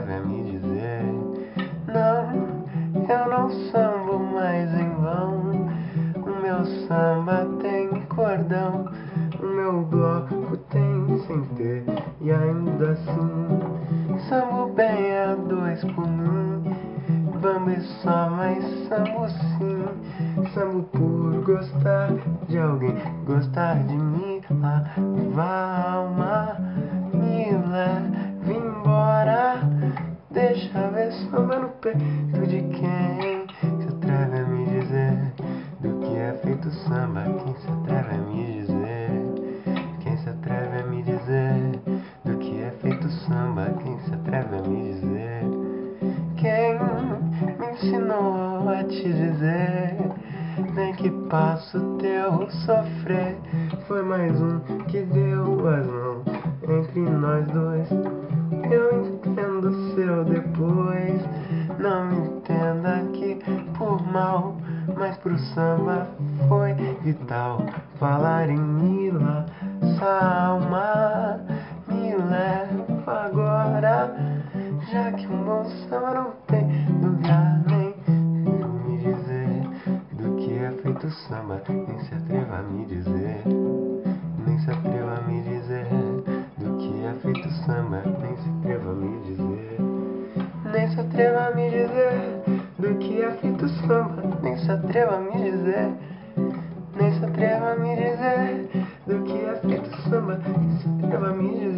deve é me dizer. Não, eu não sambo mais em vão. O meu samba tem cordão O meu bloco tem sem ter E ainda assim Sambo bem a dois por mim. Bambi é só, mas sambo sim. Sambo por gostar de alguém Gostar de mim, a alma me leva peito de quem se atreve a me dizer do que é feito samba. Quem se atreve a me dizer? Quem se atreve a me dizer do que é feito samba? Quem se atreve a me dizer? Quem me ensinou a te dizer? Nem que passo teu sofrer foi mais um que deu as mãos entre nós dois. Mas pro samba foi vital falar em Mila, alma me leva agora, já que um bom samba não tem lugar nem me dizer do que é feito samba, nem se atreva a me dizer, nem se atreva a me dizer do que é feito samba, nem se atreva a me dizer, nem se atreva a me dizer samba, nem se atreva a me dizer, nem se atreva a me dizer do que é feito samba, nem se atreva a me dizer.